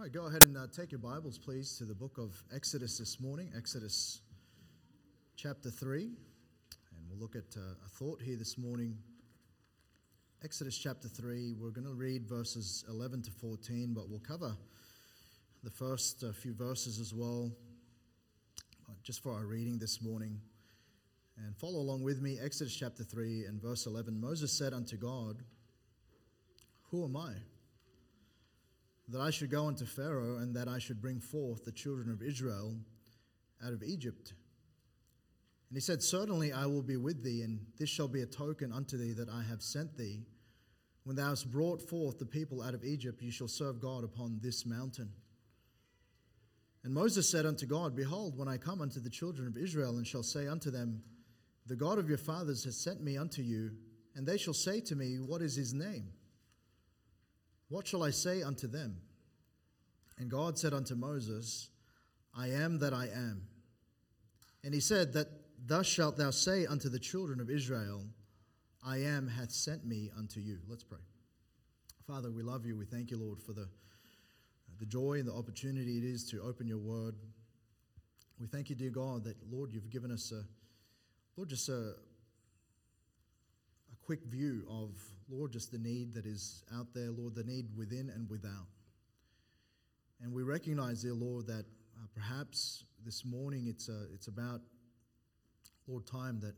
All right, go ahead and uh, take your Bibles, please, to the book of Exodus this morning, Exodus chapter 3. And we'll look at uh, a thought here this morning. Exodus chapter 3, we're going to read verses 11 to 14, but we'll cover the first uh, few verses as well, uh, just for our reading this morning. And follow along with me, Exodus chapter 3 and verse 11. Moses said unto God, Who am I? That I should go unto Pharaoh and that I should bring forth the children of Israel out of Egypt. And he said, Certainly I will be with thee, and this shall be a token unto thee that I have sent thee. When thou hast brought forth the people out of Egypt, you shall serve God upon this mountain. And Moses said unto God, Behold, when I come unto the children of Israel, and shall say unto them, The God of your fathers has sent me unto you, and they shall say to me, What is his name? What shall I say unto them? And God said unto Moses, I am that I am. And he said, That thus shalt thou say unto the children of Israel, I am hath sent me unto you. Let's pray. Father, we love you. We thank you, Lord, for the, the joy and the opportunity it is to open your word. We thank you, dear God, that, Lord, you've given us a, Lord, just a, a quick view of, Lord, just the need that is out there, Lord, the need within and without. And we recognize, dear Lord, that uh, perhaps this morning it's, uh, it's about, Lord, time that,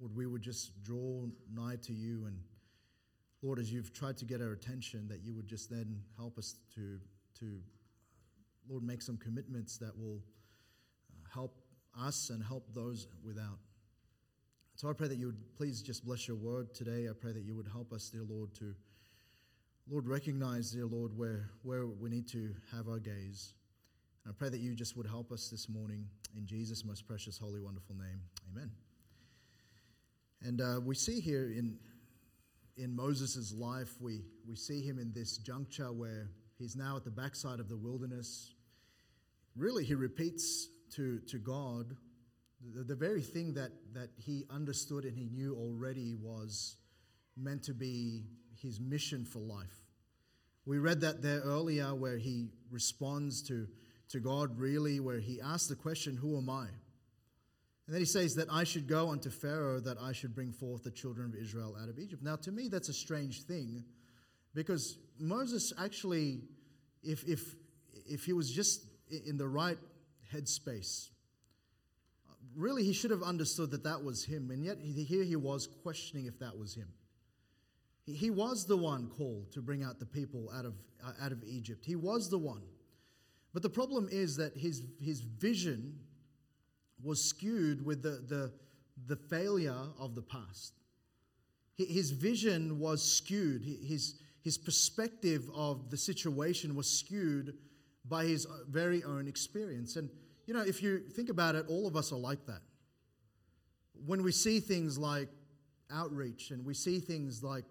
Lord, we would just draw nigh to you. And, Lord, as you've tried to get our attention, that you would just then help us to, to Lord, make some commitments that will uh, help us and help those without. So I pray that you would please just bless your word today. I pray that you would help us, dear Lord, to, Lord, recognize, dear Lord, where, where we need to have our gaze. And I pray that you just would help us this morning in Jesus' most precious, holy, wonderful name. Amen. And uh, we see here in, in Moses' life, we, we see him in this juncture where he's now at the backside of the wilderness. Really, he repeats to, to God the, the very thing that, that he understood and he knew already was meant to be his mission for life. We read that there earlier where he responds to, to God, really, where he asks the question, Who am I? And then he says that I should go unto Pharaoh, that I should bring forth the children of Israel out of Egypt. Now, to me, that's a strange thing because Moses actually, if, if, if he was just in the right headspace, really he should have understood that that was him. And yet here he was questioning if that was him. He was the one called to bring out the people out of, uh, out of Egypt. He was the one. But the problem is that his, his vision was skewed with the, the, the failure of the past. His vision was skewed. His, his perspective of the situation was skewed by his very own experience. And you know, if you think about it, all of us are like that. When we see things like outreach and we see things like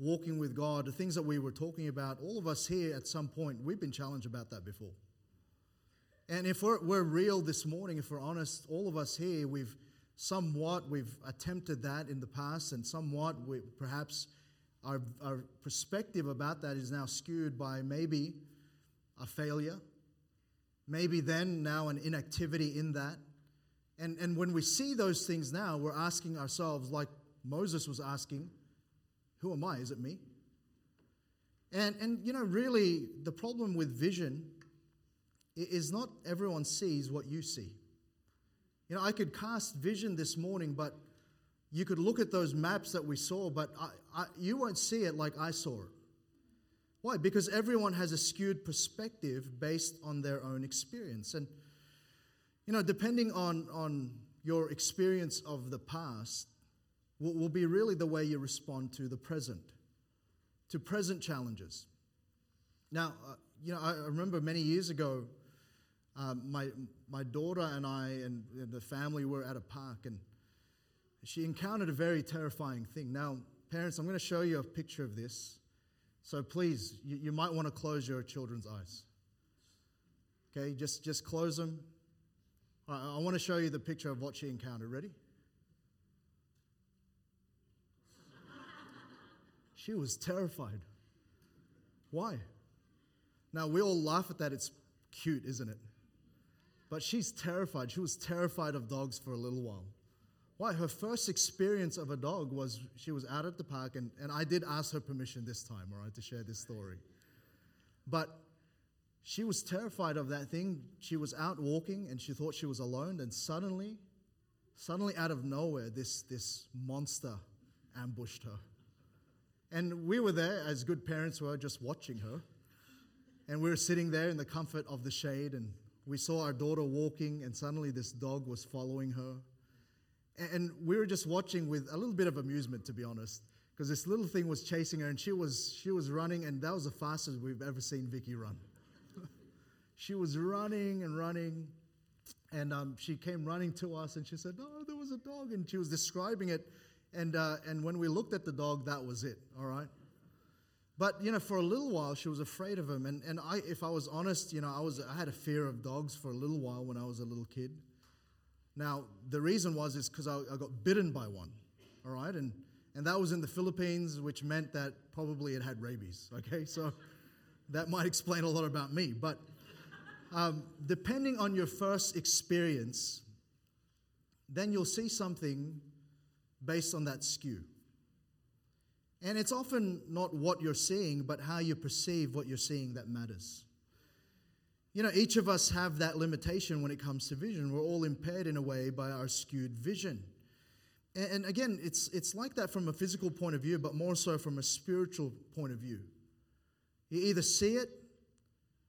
walking with God, the things that we were talking about, all of us here at some point, we've been challenged about that before. And if we're, we're real this morning, if we're honest, all of us here, we've somewhat, we've attempted that in the past, and somewhat, we, perhaps our, our perspective about that is now skewed by maybe a failure, maybe then now an inactivity in that. And, and when we see those things now, we're asking ourselves, like Moses was asking, Who am I? Is it me? And, and you know, really, the problem with vision is not everyone sees what you see. You know, I could cast vision this morning, but you could look at those maps that we saw, but I, I, you won't see it like I saw it. Why? Because everyone has a skewed perspective based on their own experience. And, you know, depending on, on your experience of the past, will, will be really the way you respond to the present, to present challenges. Now, uh, you know, I remember many years ago, um, my, my daughter and I and the family were at a park, and she encountered a very terrifying thing. Now, parents, I'm going to show you a picture of this. So please, you, you might want to close your children's eyes. Okay, just, just close them. I, I want to show you the picture of what she encountered. Ready? she was terrified. Why? Now, we all laugh at that. It's cute, isn't it? But she's terrified. She was terrified of dogs for a little while. Why? Her first experience of a dog was she was out at the park, and, and I did ask her permission this time, all right, to share this story. But she was terrified of that thing. She was out walking and she thought she was alone, and suddenly, suddenly out of nowhere, this, this monster ambushed her. And we were there, as good parents were, just watching her. And we were sitting there in the comfort of the shade, and we saw our daughter walking, and suddenly this dog was following her. And we were just watching with a little bit of amusement, to be honest, because this little thing was chasing her, and she was, she was running, and that was the fastest we've ever seen Vicky run. she was running and running, and um, she came running to us, and she said, "Oh, there was a dog," and she was describing it and, uh, and when we looked at the dog, that was it, all right? But, you know, for a little while, she was afraid of him. And, and I, if I was honest, you know, I, was, I had a fear of dogs for a little while when I was a little kid. Now, the reason was is because I, I got bitten by one, all right? And, and that was in the Philippines, which meant that probably it had rabies, okay? So that might explain a lot about me. But um, depending on your first experience, then you'll see something based on that skew. And it's often not what you're seeing, but how you perceive what you're seeing that matters. You know, each of us have that limitation when it comes to vision. We're all impaired in a way by our skewed vision. And, again, it's, it's like that from a physical point of view, but more so from a spiritual point of view. You either see it,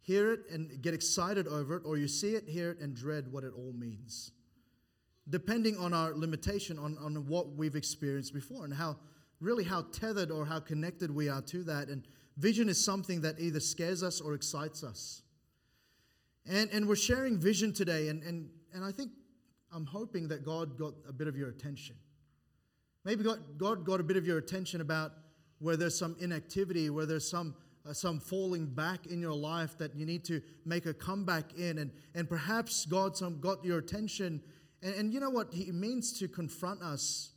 hear it, and get excited over it, or you see it, hear it, and dread what it all means depending on our limitation on, on what we've experienced before and how really how tethered or how connected we are to that. And vision is something that either scares us or excites us. And, and we're sharing vision today, and, and, and I think I'm hoping that God got a bit of your attention. Maybe God, God got a bit of your attention about where there's some inactivity, where there's some, uh, some falling back in your life that you need to make a comeback in. And, and perhaps God some, got your attention and, and you know what? He means to confront us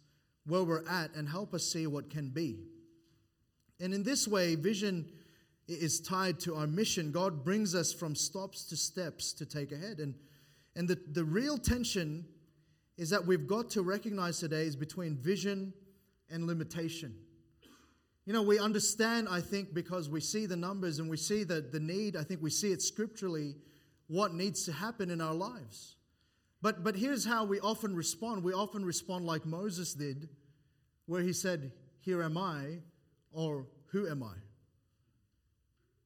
where we're at and help us see what can be. And in this way, vision is tied to our mission. God brings us from stops to steps to take ahead. And, and the, the real tension is that we've got to recognize today is between vision and limitation. You know, we understand, I think, because we see the numbers and we see the, the need, I think we see it scripturally, what needs to happen in our lives. But, but here's how we often respond. We often respond like Moses did, where he said, Here am I, or Who am I?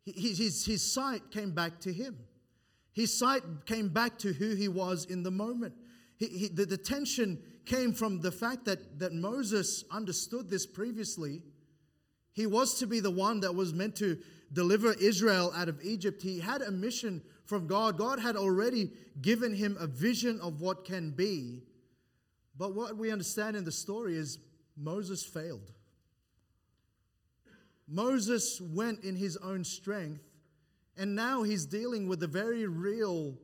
His, his sight came back to him. His sight came back to who he was in the moment. He, he, the, the tension came from the fact that, that Moses understood this previously. He was to be the one that was meant to deliver Israel out of Egypt. He had a mission from God. God had already given him a vision of what can be. But what we understand in the story is Moses failed. Moses went in his own strength, and now he's dealing with the very real,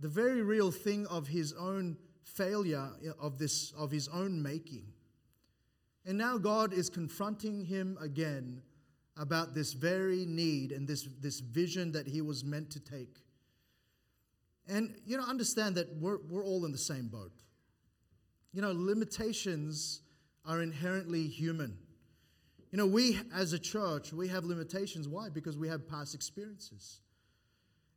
the very real thing of his own failure of this of his own making. And now God is confronting him again about this very need and this, this vision that he was meant to take. And, you know, understand that we're, we're all in the same boat. You know, limitations are inherently human. You know, we as a church, we have limitations. Why? Because we have past experiences.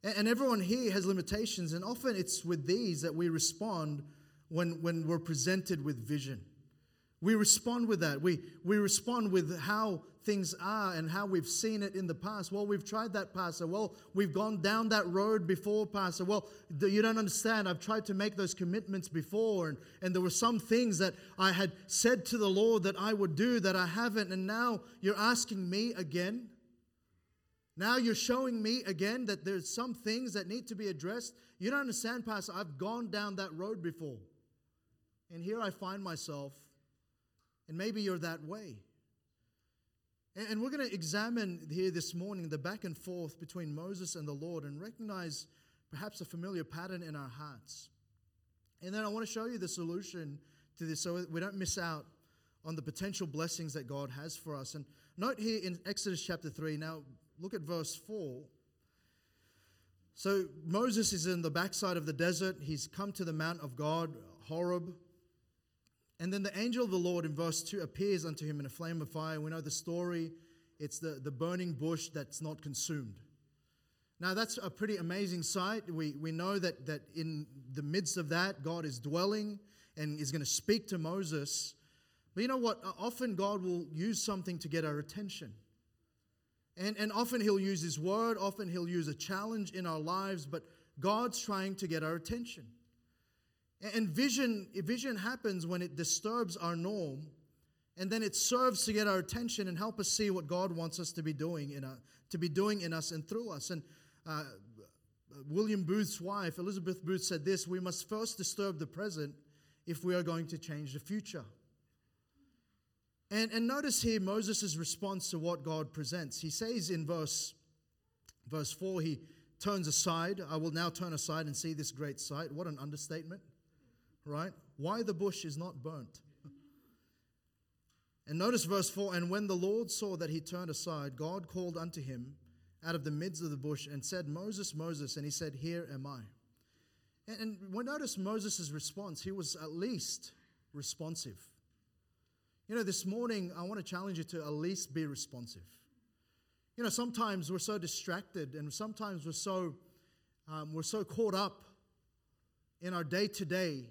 And, everyone here has limitations, and often it's with these that we respond when, when we're presented with vision. We respond with that. We, we respond with how things are and how we've seen it in the past. Well, we've tried that, Pastor. Well, we've gone down that road before, Pastor. Well, you don't understand. I've tried to make those commitments before, and, and there were some things that I had said to the Lord that I would do that I haven't, and now you're asking me again. Now you're showing me again that there's some things that need to be addressed. You don't understand, Pastor. I've gone down that road before. And here I find myself and maybe you're that way. And we're going to examine here this morning the back and forth between Moses and the Lord and recognize perhaps a familiar pattern in our hearts. And then I want to show you the solution to this so we don't miss out on the potential blessings that God has for us. And note here in Exodus chapter 3, now look at verse 4. So Moses is in the backside of the desert. He's come to the mount of God, Horeb. And then the angel of the Lord in verse 2 appears unto him in a flame of fire. We know the story. It's the, the burning bush that's not consumed. Now, that's a pretty amazing sight. We, we know that, that in the midst of that, God is dwelling and is going to speak to Moses. But you know what? Often God will use something to get our attention. And, and often He'll use His word, often He'll use a challenge in our lives, but God's trying to get our attention. And vision, vision happens when it disturbs our norm, and then it serves to get our attention and help us see what God wants us to be doing in a, to be doing in us and through us. And uh, William Booth's wife, Elizabeth Booth, said this We must first disturb the present if we are going to change the future. And, and notice here Moses' response to what God presents. He says in verse, verse 4, he turns aside. I will now turn aside and see this great sight. What an understatement, right? Why the bush is not burnt. And notice verse 4 And when the Lord saw that he turned aside, God called unto him out of the midst of the bush and said, Moses, Moses. And he said, Here am I. And, we notice Moses' response. He was at least responsive. You know, this morning, I want to challenge you to at least be responsive. You know, sometimes we're so distracted and sometimes we're so, um, we're so caught up in our day to day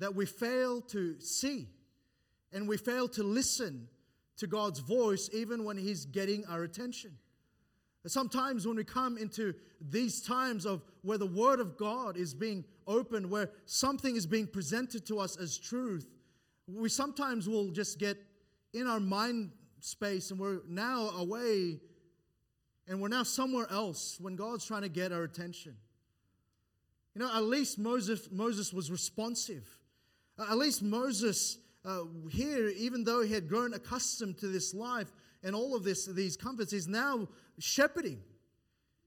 that we fail to see and we fail to listen to God's voice even when He's getting our attention. Sometimes when we come into these times of where the Word of God is being opened, where something is being presented to us as truth, we sometimes will just get in our mind space and we're now away and we're now somewhere else when God's trying to get our attention. You know, at least Moses, Moses was responsive. At least Moses uh, here, even though he had grown accustomed to this life and all of this, these comforts, he's now shepherding.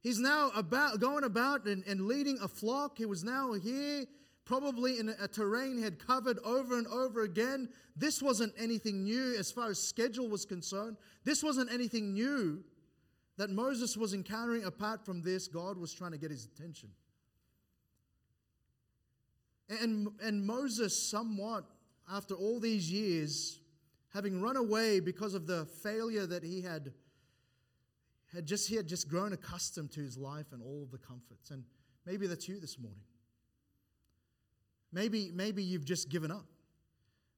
He's now about going about and, and leading a flock. He was now here, probably in a, a terrain he had covered over and over again. This wasn't anything new as far as schedule was concerned. This wasn't anything new that Moses was encountering. Apart from this, God was trying to get his attention. And, and Moses, somewhat after all these years, having run away because of the failure that he had had just he had just grown accustomed to his life and all of the comforts. And maybe that's you this morning. Maybe, maybe you've just given up.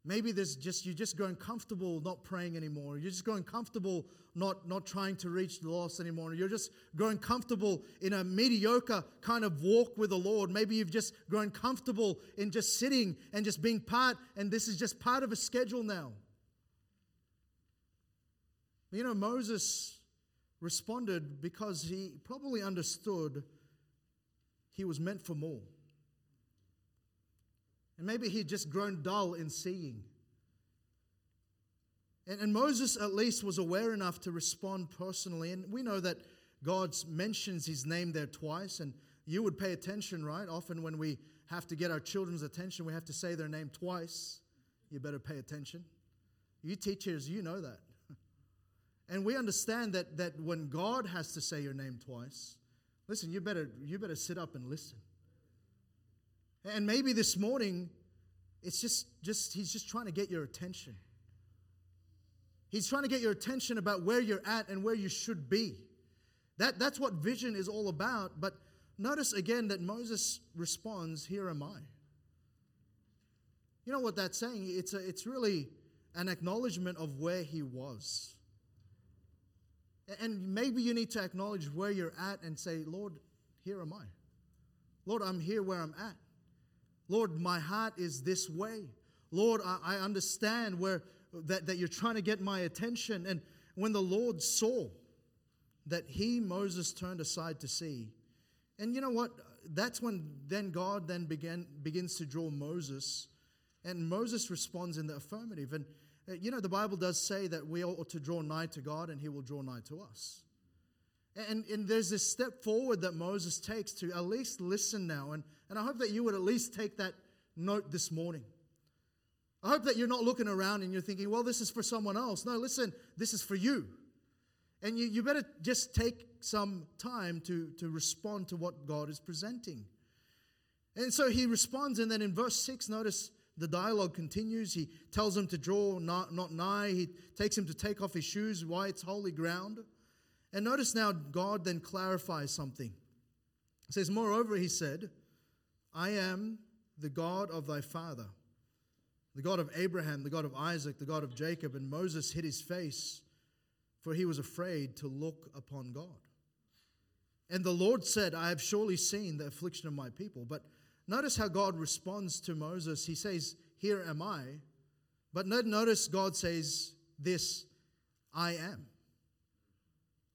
Maybe there's just you're just growing comfortable not praying anymore. You're just growing comfortable not, not trying to reach the lost anymore. You're just growing comfortable in a mediocre kind of walk with the Lord. Maybe you've just grown comfortable in just sitting and just being part, and this is just part of a schedule now. You know, Moses responded because he probably understood he was meant for more. And maybe he'd just grown dull in seeing. And, and Moses, at least, was aware enough to respond personally. And we know that God mentions his name there twice. And you would pay attention, right? Often when we have to get our children's attention, we have to say their name twice. You better pay attention. You teachers, you know that. And we understand that, that when God has to say your name twice, listen, you better, you better sit up and listen. And maybe this morning, it's just, just, he's just trying to get your attention. He's trying to get your attention about where you're at and where you should be. That, that's what vision is all about. But notice again that Moses responds, Here am I. You know what that's saying? It's, a, it's really an acknowledgement of where he was. And maybe you need to acknowledge where you're at and say, Lord, here am I. Lord, I'm here where I'm at. Lord, my heart is this way. Lord, I, I understand where that, that you're trying to get my attention. And when the Lord saw that he, Moses, turned aside to see, and you know what? That's when then God then began begins to draw Moses, and Moses responds in the affirmative. And uh, you know, the Bible does say that we ought to draw nigh to God and he will draw nigh to us. And, and there's this step forward that Moses takes to at least listen now. And, and I hope that you would at least take that note this morning. I hope that you're not looking around and you're thinking, well, this is for someone else. No, listen, this is for you. And you, you better just take some time to, to respond to what God is presenting. And so he responds, and then in verse 6, notice the dialogue continues. He tells him to draw not, not nigh. He takes him to take off his shoes, why it's holy ground. And notice now, God then clarifies something. He says, Moreover, he said, I am the God of thy father, the God of Abraham, the God of Isaac, the God of Jacob. And Moses hid his face, for he was afraid to look upon God. And the Lord said, I have surely seen the affliction of my people. But notice how God responds to Moses. He says, Here am I. But notice God says this I am.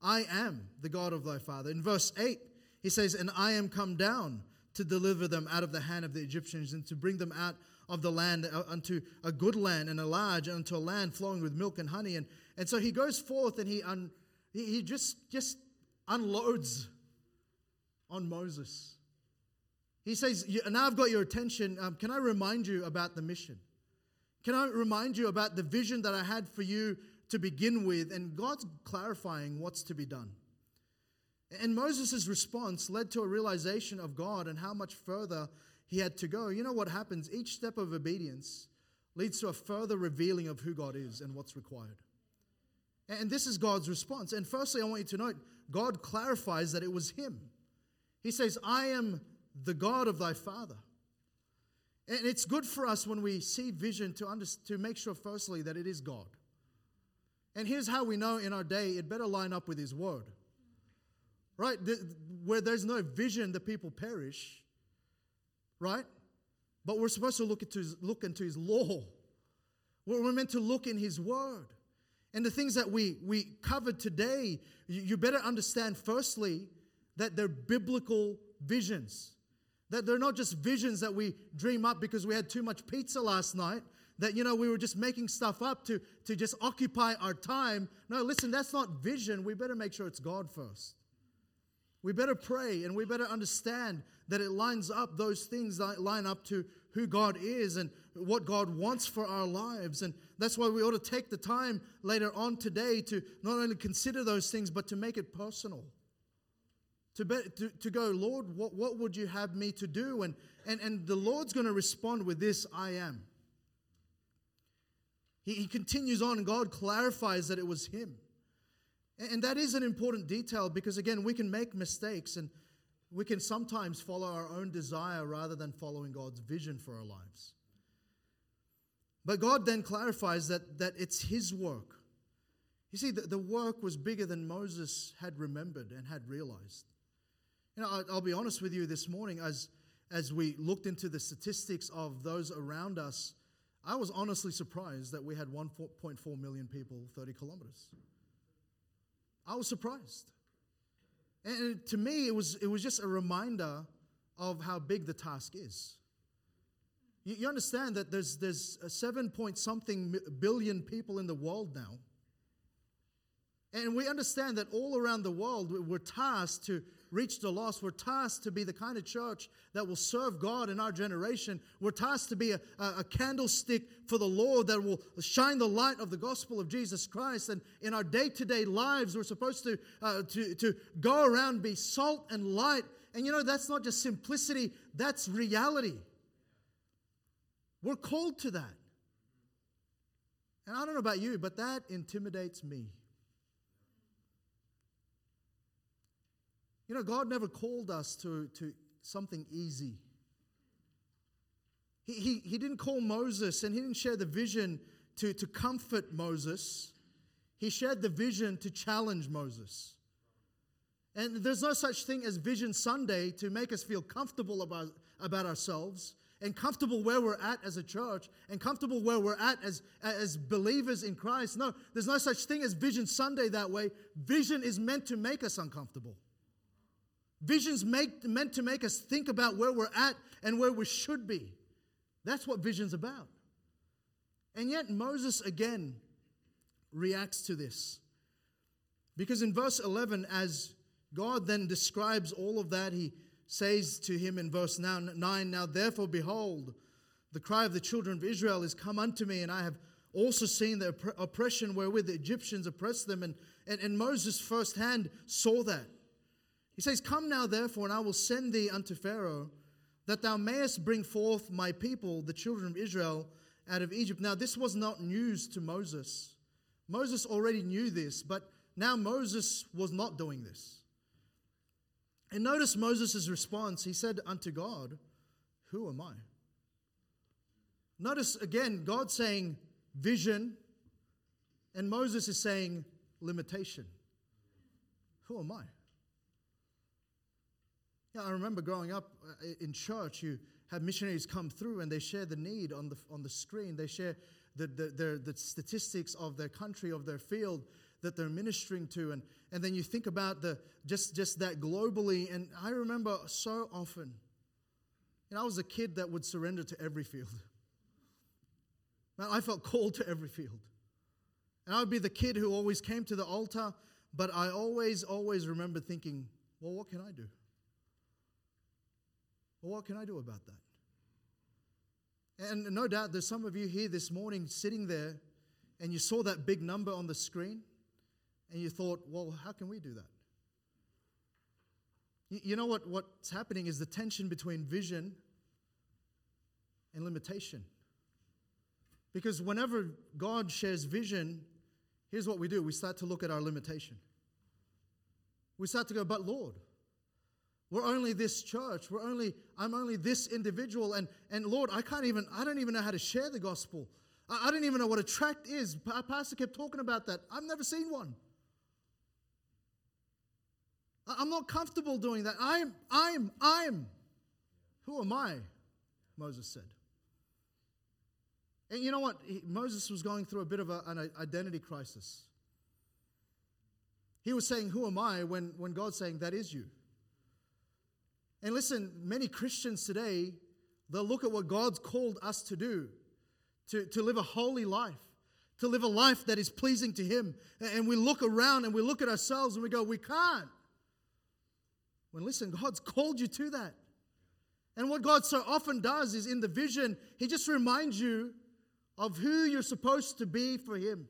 I am the God of thy father. In verse 8, he says, And I am come down to deliver them out of the hand of the Egyptians and to bring them out of the land uh, unto a good land and a large, unto a land flowing with milk and honey. And, and so he goes forth and he, un, he just, just unloads on Moses. He says, Now I've got your attention. Um, can I remind you about the mission? Can I remind you about the vision that I had for you to begin with? And God's clarifying what's to be done. And Moses' response led to a realization of God and how much further he had to go. You know what happens? Each step of obedience leads to a further revealing of who God is and what's required. And this is God's response. And firstly, I want you to note God clarifies that it was Him. He says, I am the God of thy father. And it's good for us when we see vision to, under, to make sure, firstly, that it is God. And here's how we know in our day it better line up with His word. Right? Where there's no vision, the people perish. Right? But we're supposed to look into His, look into his law. We're meant to look in His word. And the things that we, we covered today, you better understand, firstly, that they're biblical visions. That they're not just visions that we dream up because we had too much pizza last night, that, you know, we were just making stuff up to, to just occupy our time. No, listen, that's not vision. We better make sure it's God first. We better pray and we better understand that it lines up, those things that line up to who God is and what God wants for our lives. And that's why we ought to take the time later on today to not only consider those things, but to make it personal to, be, to, to go, Lord, what, what would you have me to do? And, and, and the Lord's going to respond with this I am. He, he continues on, and God clarifies that it was Him. And, that is an important detail because, again, we can make mistakes and we can sometimes follow our own desire rather than following God's vision for our lives. But God then clarifies that, that it's His work. You see, the, the work was bigger than Moses had remembered and had realized. You know, I'll be honest with you this morning as, as we looked into the statistics of those around us, I was honestly surprised that we had 1.4 million people 30 kilometers. I was surprised. And to me, it was, it was just a reminder of how big the task is. You, you understand that there's, there's seven point something billion people in the world now. And we understand that all around the world, we're tasked to reach the lost. We're tasked to be the kind of church that will serve God in our generation. We're tasked to be a, a, candlestick for the Lord that will shine the light of the gospel of Jesus Christ. And in our day to day lives, we're supposed to, uh, to, to go around, be salt and light. And you know, that's not just simplicity, that's reality. We're called to that. And I don't know about you, but that intimidates me. You know, God never called us to, to something easy. He, he, he didn't call Moses and he didn't share the vision to, to comfort Moses. He shared the vision to challenge Moses. And there's no such thing as Vision Sunday to make us feel comfortable about, about ourselves and comfortable where we're at as a church and comfortable where we're at as, as believers in Christ. No, there's no such thing as Vision Sunday that way. Vision is meant to make us uncomfortable. Vision's make, meant to make us think about where we're at and where we should be. That's what vision's about. And yet, Moses again reacts to this. Because in verse 11, as God then describes all of that, he says to him in verse 9, Now therefore, behold, the cry of the children of Israel is come unto me, and I have also seen the opp- oppression wherewith the Egyptians oppressed them, and, and, and Moses firsthand saw that. He says, Come now, therefore, and I will send thee unto Pharaoh, that thou mayest bring forth my people, the children of Israel, out of Egypt. Now, this was not news to Moses. Moses already knew this, but now Moses was not doing this. And notice Moses' response. He said unto God, Who am I? Notice again, God saying vision, and Moses is saying limitation. Who am I? Yeah, I remember growing up uh, in church, you have missionaries come through and they share the need on the, on the screen. They share the, the, the statistics of their country, of their field that they're ministering to. And, and then you think about the, just, just that globally. And I remember so often, and I was a kid that would surrender to every field. I felt called to every field. And I would be the kid who always came to the altar, but I always, always remember thinking, well, what can I do? Well, what can I do about that? And no doubt there's some of you here this morning sitting there and you saw that big number on the screen and you thought, well, how can we do that? You know what, what's happening is the tension between vision and limitation. Because whenever God shares vision, here's what we do we start to look at our limitation. We start to go, but Lord, we're only this church. We're only, I'm only this individual. And, and Lord, I can't even, I don't even know how to share the gospel. I, I don't even know what a tract is. Our Pastor kept talking about that. I've never seen one. I, I'm not comfortable doing that. I'm, I'm, I'm. Who am I? Moses said. And you know what? He, Moses was going through a bit of a, an identity crisis. He was saying, Who am I? when, when God's saying, That is you. And listen, many Christians today, they'll look at what God's called us to do to, to live a holy life, to live a life that is pleasing to Him. And we look around and we look at ourselves and we go, we can't. When listen, God's called you to that. And what God so often does is in the vision, He just reminds you of who you're supposed to be for Him.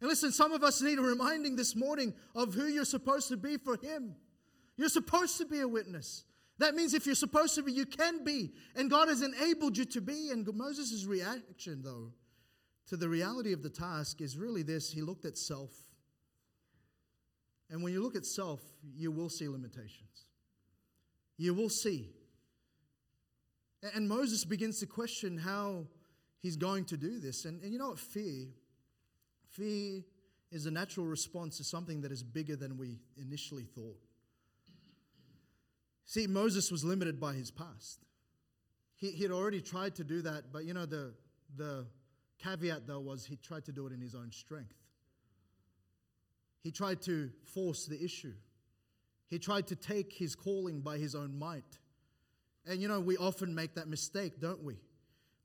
And listen, some of us need a reminding this morning of who you're supposed to be for Him. You're supposed to be a witness. That means if you're supposed to be, you can be. And God has enabled you to be. And Moses' reaction, though, to the reality of the task is really this he looked at self. And when you look at self, you will see limitations. You will see. And Moses begins to question how he's going to do this. And, and you know what? Fear. Fear is a natural response to something that is bigger than we initially thought. See, Moses was limited by his past. He, he had already tried to do that, but you know, the, the caveat though was he tried to do it in his own strength. He tried to force the issue. He tried to take his calling by his own might. And you know, we often make that mistake, don't we?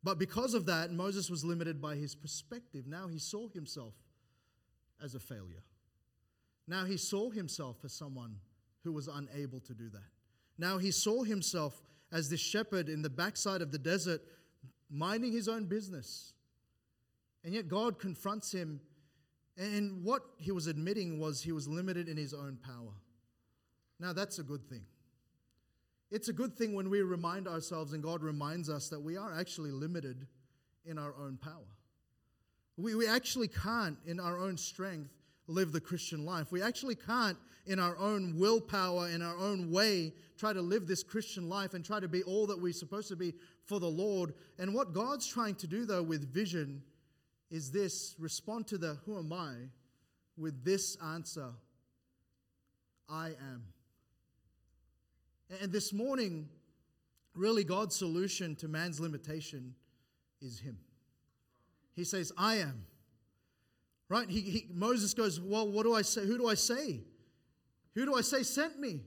But because of that, Moses was limited by his perspective. Now he saw himself as a failure. Now he saw himself as someone who was unable to do that. Now he saw himself as this shepherd in the backside of the desert, minding his own business. And yet God confronts him, and what he was admitting was he was limited in his own power. Now that's a good thing. It's a good thing when we remind ourselves and God reminds us that we are actually limited in our own power. We, we actually can't, in our own strength, live the Christian life. We actually can't, in our own willpower, in our own way, try to live this Christian life and try to be all that we're supposed to be for the Lord. And what God's trying to do, though, with vision is this respond to the who am I with this answer I am. And this morning, really, God's solution to man's limitation is Him. He says, I am. Right? He, he, Moses goes, Well, what do I say? Who do I say? Who do I say sent me?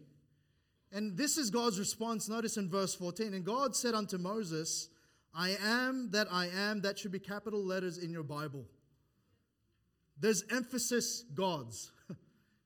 And this is God's response. Notice in verse 14. And God said unto Moses, I am that I am. That should be capital letters in your Bible. There's emphasis, God's. and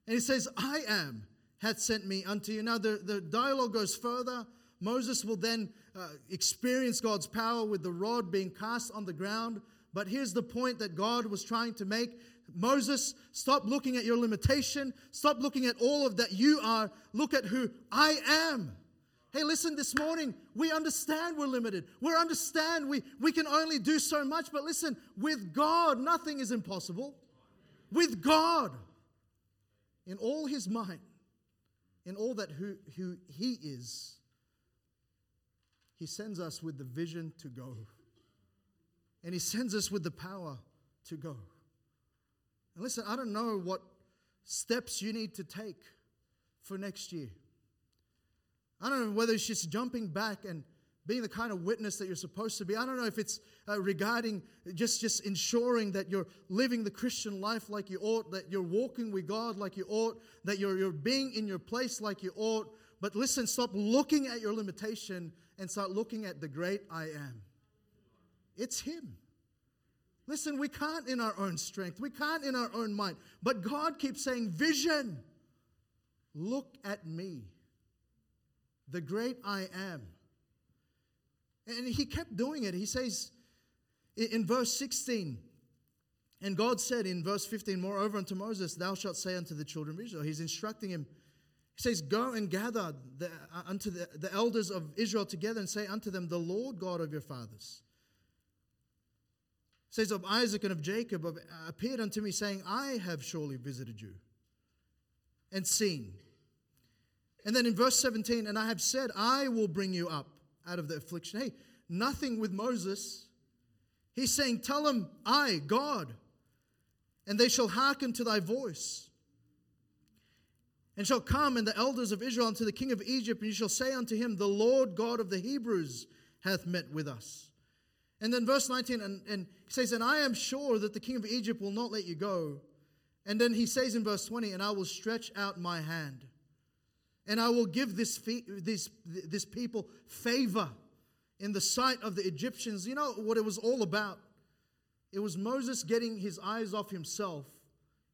he says, I am, hath sent me unto you. Now, the, the dialogue goes further. Moses will then uh, experience God's power with the rod being cast on the ground But here's the point that God was trying to make Moses, stop looking at your limitation. Stop looking at all of that you are. Look at who I am. Hey, listen, this morning, we understand we're limited. We understand we, we can only do so much. But listen, with God, nothing is impossible. With God, in all his might, in all that who, who he is, he sends us with the vision to go. And he sends us with the power to go. And listen, I don't know what steps you need to take for next year. I don't know whether it's just jumping back and being the kind of witness that you're supposed to be. I don't know if it's uh, regarding just, just ensuring that you're living the Christian life like you ought, that you're walking with God like you ought, that you're, you're being in your place like you ought. But listen, stop looking at your limitation and start looking at the great I am. It's Him. Listen, we can't in our own strength, we can't in our own mind. But God keeps saying, Vision, look at me, the great I am. And he kept doing it. He says in verse 16, and God said in verse 15, Moreover unto Moses, Thou shalt say unto the children of Israel, He's instructing him. He says, Go and gather the, uh, unto the, the elders of Israel together and say unto them, The Lord God of your fathers says of Isaac and of Jacob have uh, appeared unto me, saying, I have surely visited you and seen. And then in verse 17, and I have said, I will bring you up out of the affliction. Hey, nothing with Moses. He's saying, Tell him, I, God, and they shall hearken to thy voice. And shall come and the elders of Israel unto the king of Egypt, and you shall say unto him, The Lord God of the Hebrews hath met with us. And then verse 19, and, and he says, And I am sure that the king of Egypt will not let you go. And then he says in verse 20, And I will stretch out my hand, and I will give this, this, this people favor in the sight of the Egyptians. You know what it was all about? It was Moses getting his eyes off himself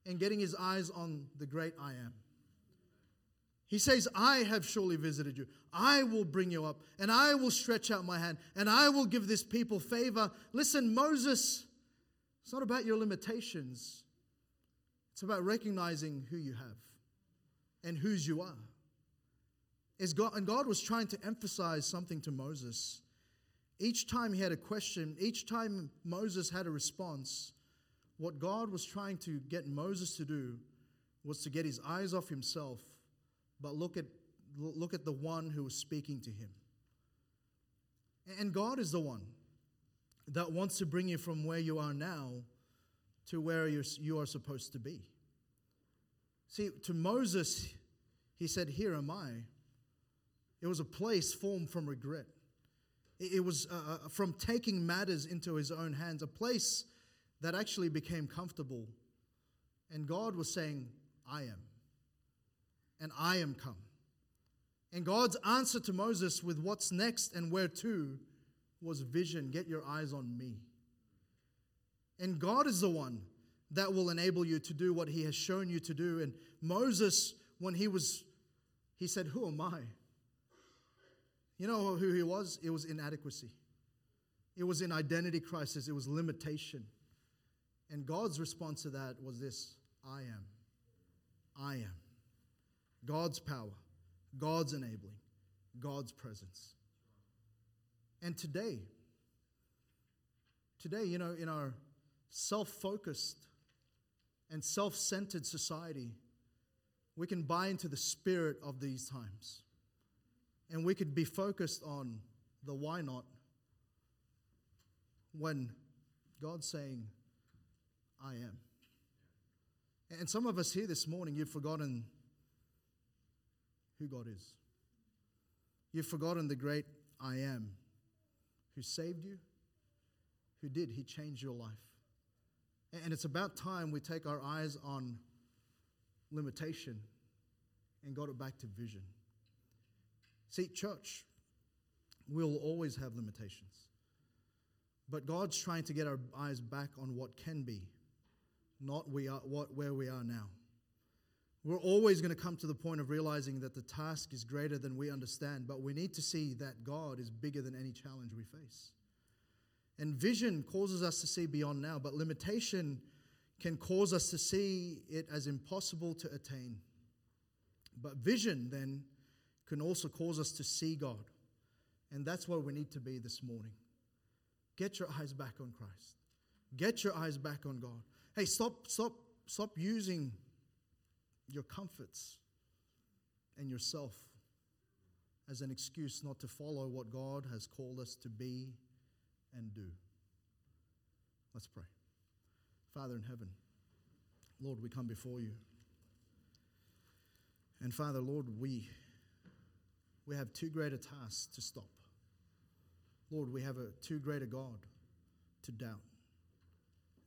and getting his eyes on the great I am. He says, I have surely visited you. I will bring you up, and I will stretch out my hand, and I will give this people favor. Listen, Moses, it's not about your limitations, it's about recognizing who you have and whose you are. God, and God was trying to emphasize something to Moses. Each time he had a question, each time Moses had a response, what God was trying to get Moses to do was to get his eyes off himself but look at, look at the one who is speaking to him. And God is the one that wants to bring you from where you are now to where you're, you are supposed to be. See, to Moses, he said, Here am I. It was a place formed from regret. It was uh, uh, from taking matters into his own hands, a place that actually became comfortable. And God was saying, I am and I am come. And God's answer to Moses with what's next and where to was vision. Get your eyes on me. And God is the one that will enable you to do what he has shown you to do. And Moses, when he was, he said, Who am I? You know who he was? It was inadequacy, it was an identity crisis, it was limitation. And God's response to that was this I am. I am. God's power, God's enabling, God's presence. And today, today, you know, in our self focused and self centered society, we can buy into the spirit of these times. And we could be focused on the why not when God's saying, I am. And some of us here this morning, you've forgotten who God is. You've forgotten the great I am who saved you, who did. He changed your life. And it's about time we take our eyes on limitation and got it back to vision. See, church, we'll always have limitations. But God's trying to get our eyes back on what can be, not we are, what, where we are now. We're always going to come to the point of realizing that the task is greater than we understand, but we need to see that God is bigger than any challenge we face. And vision causes us to see beyond now, but limitation can cause us to see it as impossible to attain. But vision then can also cause us to see God. And that's where we need to be this morning. Get your eyes back on Christ. Get your eyes back on God. Hey, stop, stop, stop using your comforts and yourself as an excuse not to follow what God has called us to be and do. Let's pray. Father in heaven, Lord, we come before you. And Father, Lord, we, we have too great a task to stop. Lord, we have a too great a God to doubt.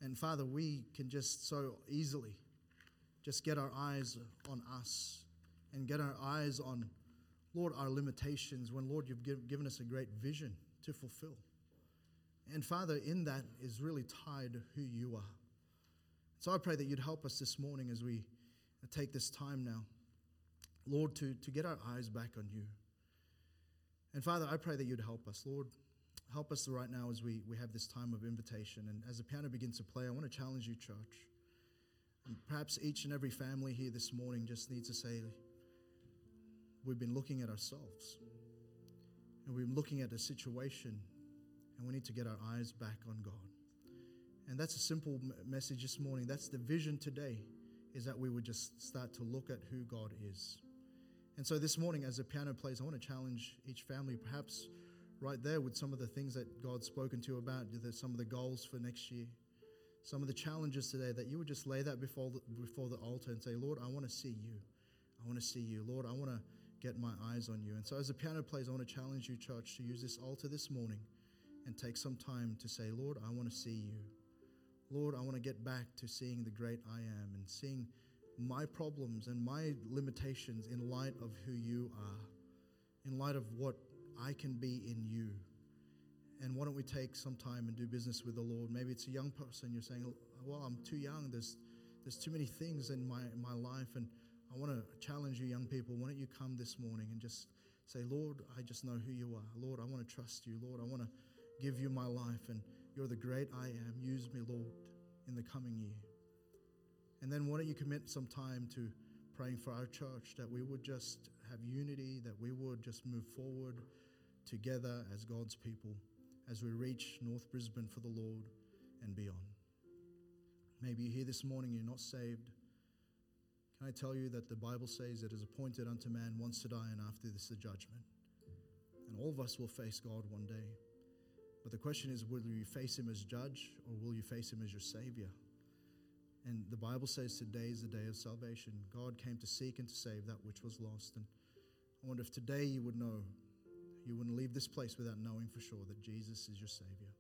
And Father, we can just so easily just get our eyes on us and get our eyes on, Lord, our limitations when, Lord, you've give, given us a great vision to fulfill. And Father, in that is really tied who you are. So I pray that you'd help us this morning as we take this time now, Lord, to, to get our eyes back on you. And Father, I pray that you'd help us, Lord. Help us right now as we, we have this time of invitation. And as the piano begins to play, I want to challenge you, church. And perhaps each and every family here this morning just needs to say, We've been looking at ourselves. And we've been looking at the situation. And we need to get our eyes back on God. And that's a simple message this morning. That's the vision today, is that we would just start to look at who God is. And so this morning, as the piano plays, I want to challenge each family, perhaps right there with some of the things that God's spoken to you about, some of the goals for next year, some of the challenges today, that you would just lay that before the, before the altar and say, Lord, I want to see you. I want to see you. Lord, I want to get my eyes on you. And so as the piano plays, I want to challenge you, church, to use this altar this morning and take some time to say, Lord, I want to see you. Lord, I want to get back to seeing the great I am and seeing my problems and my limitations in light of who you are, in light of what I can be in you. And why don't we take some time and do business with the Lord? Maybe it's a young person, you're saying, Well, I'm too young. There's, there's too many things in my, my life. And I want to challenge you, young people. Why don't you come this morning and just say, Lord, I just know who you are. Lord, I want to trust you. Lord, I want to give you my life. And you're the great I am. Use me, Lord, in the coming year. And then why don't you commit some time to praying for our church that we would just have unity, that we would just move forward together as God's people as we reach North Brisbane for the Lord and beyond. Maybe you're here this morning, you're not saved. Can I tell you that the Bible says it is appointed unto man once to die, and after this, the judgment. And all of us will face God one day. But the question is, will you face him as judge or will you face him as your savior? And the Bible says today is the day of salvation. God came to seek and to save that which was lost. And I wonder if today you would know, you wouldn't leave this place without knowing for sure that Jesus is your savior.